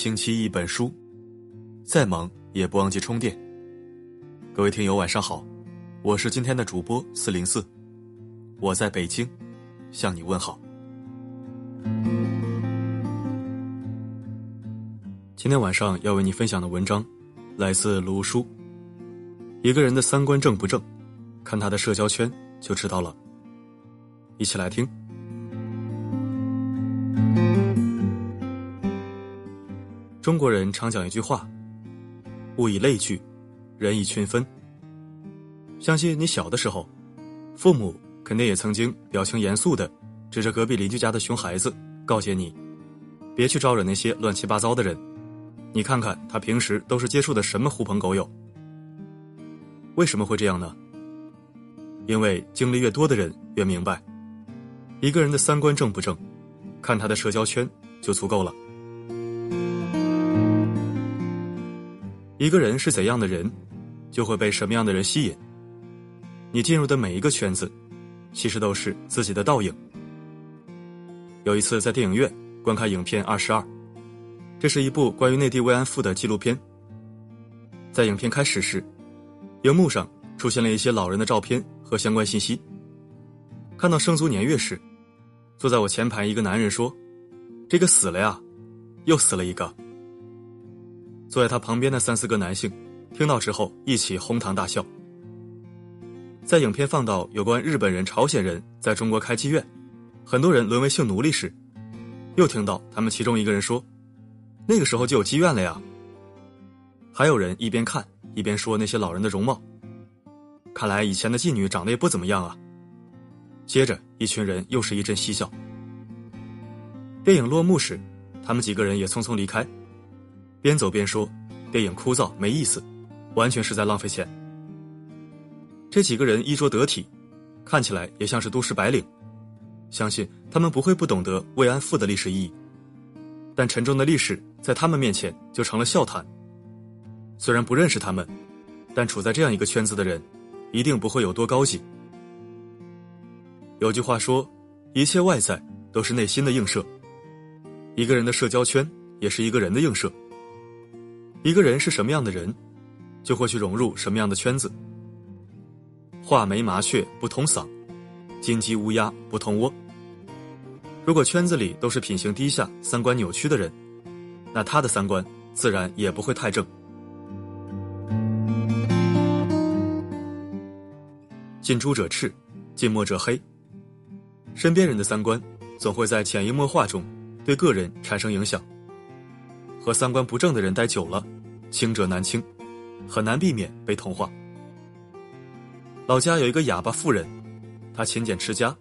星期一本书，再忙也不忘记充电。各位听友晚上好，我是今天的主播四零四，我在北京向你问好。今天晚上要为你分享的文章来自卢书。一个人的三观正不正，看他的社交圈就知道了。一起来听。中国人常讲一句话：“物以类聚，人以群分。”相信你小的时候，父母肯定也曾经表情严肃的指着隔壁邻居家的熊孩子，告诫你：“别去招惹那些乱七八糟的人。”你看看他平时都是接触的什么狐朋狗友？为什么会这样呢？因为经历越多的人越明白，一个人的三观正不正，看他的社交圈就足够了。一个人是怎样的人，就会被什么样的人吸引。你进入的每一个圈子，其实都是自己的倒影。有一次在电影院观看影片《二十二》，这是一部关于内地慰安妇的纪录片。在影片开始时，荧幕上出现了一些老人的照片和相关信息。看到生卒年月时，坐在我前排一个男人说：“这个死了呀，又死了一个。”坐在他旁边的三四个男性，听到之后一起哄堂大笑。在影片放到有关日本人、朝鲜人在中国开妓院，很多人沦为性奴隶时，又听到他们其中一个人说：“那个时候就有妓院了呀。”还有人一边看一边说那些老人的容貌，看来以前的妓女长得也不怎么样啊。接着，一群人又是一阵嬉笑。电影落幕时，他们几个人也匆匆离开。边走边说：“电影枯燥没意思，完全是在浪费钱。”这几个人衣着得体，看起来也像是都市白领，相信他们不会不懂得慰安妇的历史意义。但沉重的历史在他们面前就成了笑谈。虽然不认识他们，但处在这样一个圈子的人，一定不会有多高级。有句话说：“一切外在都是内心的映射。”一个人的社交圈也是一个人的映射。一个人是什么样的人，就会去融入什么样的圈子。画眉麻雀不同嗓，金鸡乌鸦不同窝。如果圈子里都是品行低下、三观扭曲的人，那他的三观自然也不会太正。近朱者赤，近墨者黑。身边人的三观总会在潜移默化中对个人产生影响。和三观不正的人待久了，清者难清，很难避免被同化。老家有一个哑巴妇人，她勤俭持家，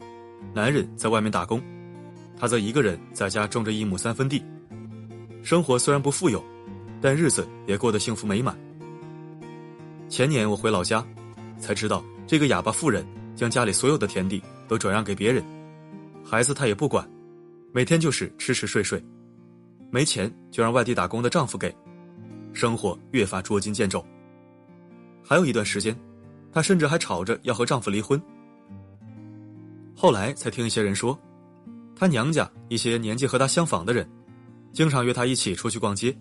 男人在外面打工，她则一个人在家种着一亩三分地，生活虽然不富有，但日子也过得幸福美满。前年我回老家，才知道这个哑巴妇人将家里所有的田地都转让给别人，孩子她也不管，每天就是吃吃睡睡。没钱就让外地打工的丈夫给，生活越发捉襟见肘。还有一段时间，她甚至还吵着要和丈夫离婚。后来才听一些人说，她娘家一些年纪和她相仿的人，经常约她一起出去逛街，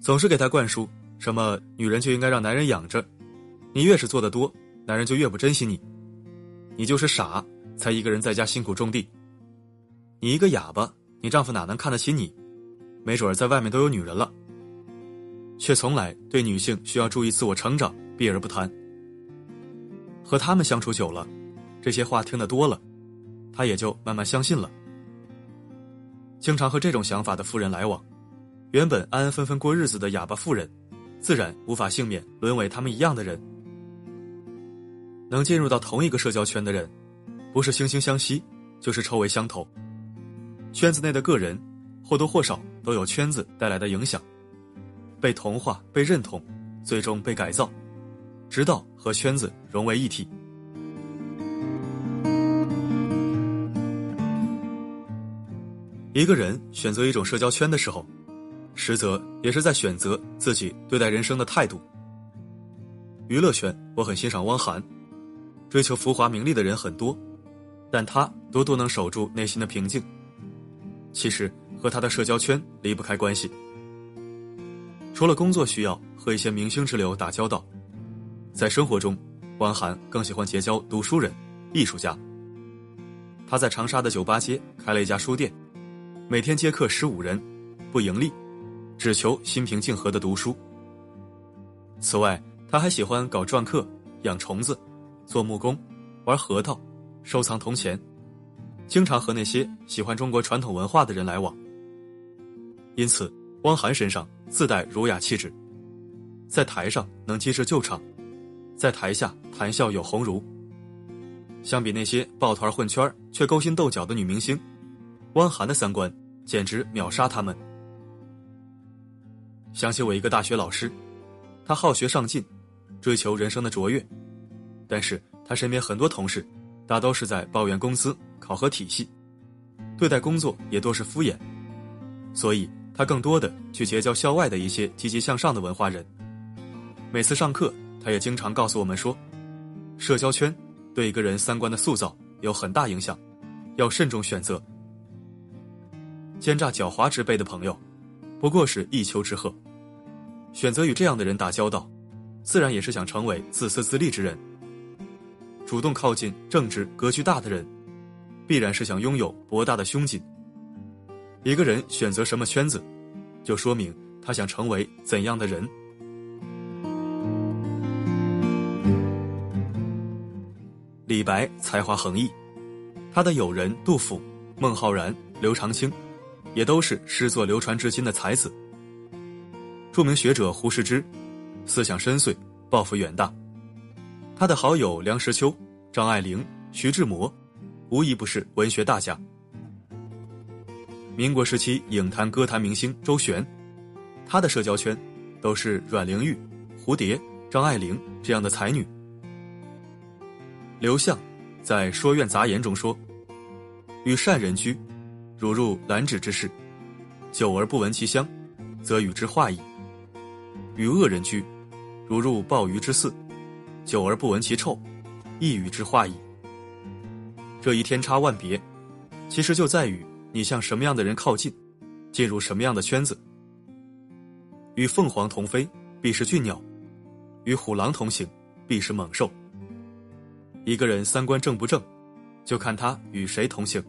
总是给她灌输什么女人就应该让男人养着，你越是做的多，男人就越不珍惜你，你就是傻才一个人在家辛苦种地，你一个哑巴，你丈夫哪能看得起你？没准在外面都有女人了，却从来对女性需要注意自我成长避而不谈。和他们相处久了，这些话听得多了，他也就慢慢相信了。经常和这种想法的富人来往，原本安安分分过日子的哑巴妇人，自然无法幸免沦为他们一样的人。能进入到同一个社交圈的人，不是惺惺相惜，就是臭味相投。圈子内的个人。或多或少都有圈子带来的影响，被同化、被认同，最终被改造，直到和圈子融为一体。一个人选择一种社交圈的时候，实则也是在选择自己对待人生的态度。娱乐圈，我很欣赏汪涵，追求浮华名利的人很多，但他多多能守住内心的平静。其实。和他的社交圈离不开关系，除了工作需要和一些明星之流打交道，在生活中，汪涵更喜欢结交读书人、艺术家。他在长沙的酒吧街开了一家书店，每天接客十五人，不盈利，只求心平静和的读书。此外，他还喜欢搞篆刻、养虫子、做木工、玩核桃、收藏铜钱，经常和那些喜欢中国传统文化的人来往。因此，汪涵身上自带儒雅气质，在台上能机智救场，在台下谈笑有鸿儒。相比那些抱团混圈却勾心斗角的女明星，汪涵的三观简直秒杀他们。想起我一个大学老师，他好学上进，追求人生的卓越，但是他身边很多同事，大都是在抱怨工资、考核体系，对待工作也多是敷衍，所以他更多的去结交校外的一些积极向上的文化人。每次上课，他也经常告诉我们说，社交圈。对一个人三观的塑造有很大影响，要慎重选择。奸诈狡猾之辈的朋友，不过是一丘之貉。选择与这样的人打交道，自然也是想成为自私自利之人。主动靠近正直格局大的人，必然是想拥有博大的胸襟。一个人选择什么圈子，就说明他想成为怎样的人。李白才华横溢，他的友人杜甫、孟浩然、刘长卿，也都是诗作流传至今的才子。著名学者胡适之，思想深邃，抱负远大。他的好友梁实秋、张爱玲、徐志摩，无一不是文学大家。民国时期影坛歌坛明星周璇，她的社交圈都是阮玲玉、蝴蝶、张爱玲这样的才女。刘向在《说苑杂言》中说：“与善人居，如入兰芷之室，久而不闻其香，则与之化矣；与恶人居，如入鲍鱼之肆，久而不闻其臭，亦与之化矣。”这一天差万别，其实就在于你向什么样的人靠近，进入什么样的圈子。与凤凰同飞，必是俊鸟；与虎狼同行，必是猛兽。一个人三观正不正，就看他与谁同行。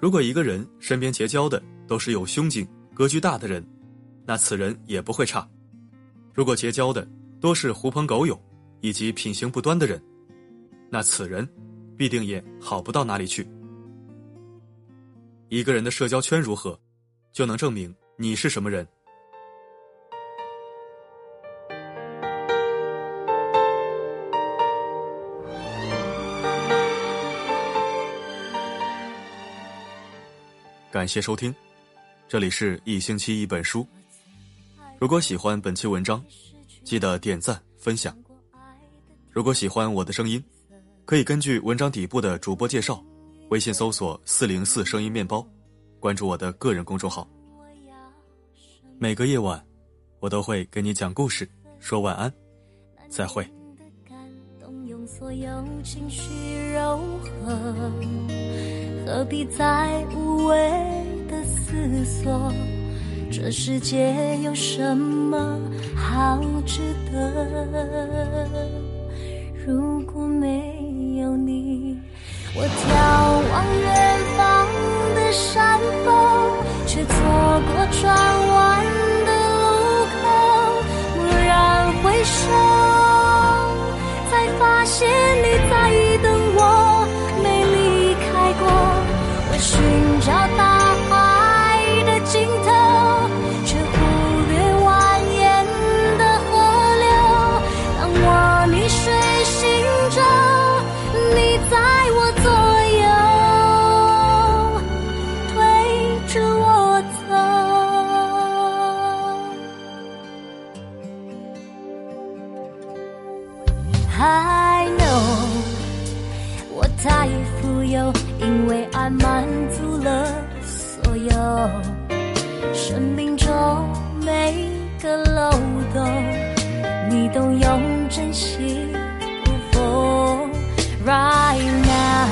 如果一个人身边结交的都是有胸襟、格局大的人，那此人也不会差；如果结交的多是狐朋狗友以及品行不端的人，那此人必定也好不到哪里去。一个人的社交圈如何，就能证明你是什么人。感谢收听，这里是一星期一本书。如果喜欢本期文章，记得点赞分享。如果喜欢我的声音，可以根据文章底部的主播介绍，微信搜索“四零四声音面包”，关注我的个人公众号。每个夜晚，我都会给你讲故事，说晚安，再会。所有情绪柔和何必再无谓的思索？这世界有什么好值得？如果没有你，我眺望远方的山峰，却错过转弯都用真心不缝。Right now，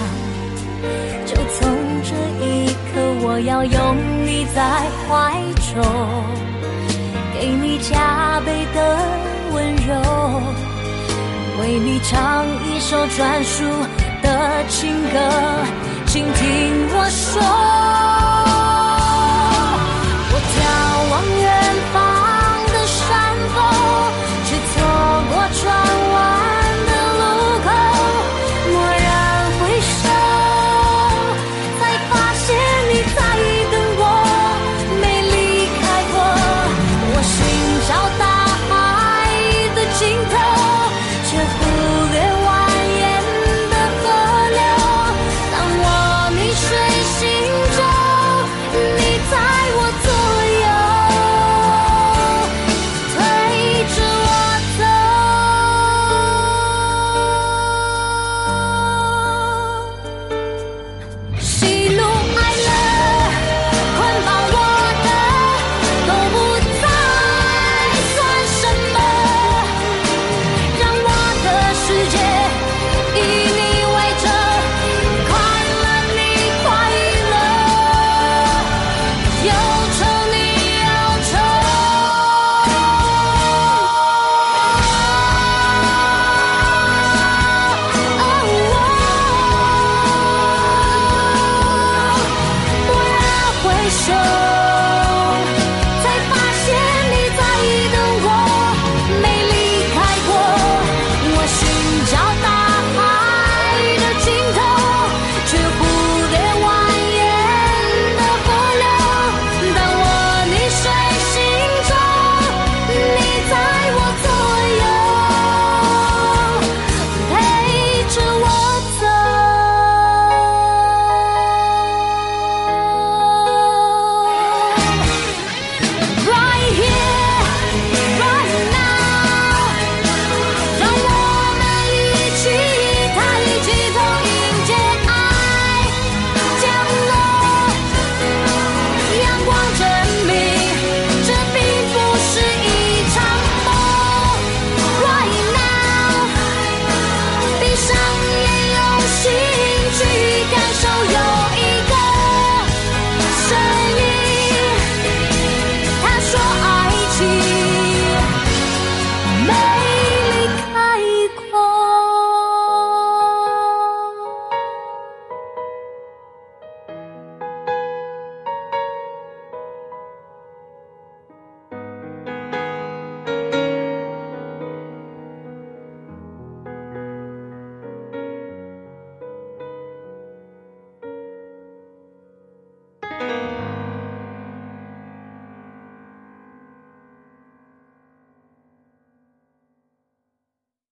就从这一刻，我要拥你在怀中。给你加倍的温柔，为你唱一首专属的情歌，请听我说。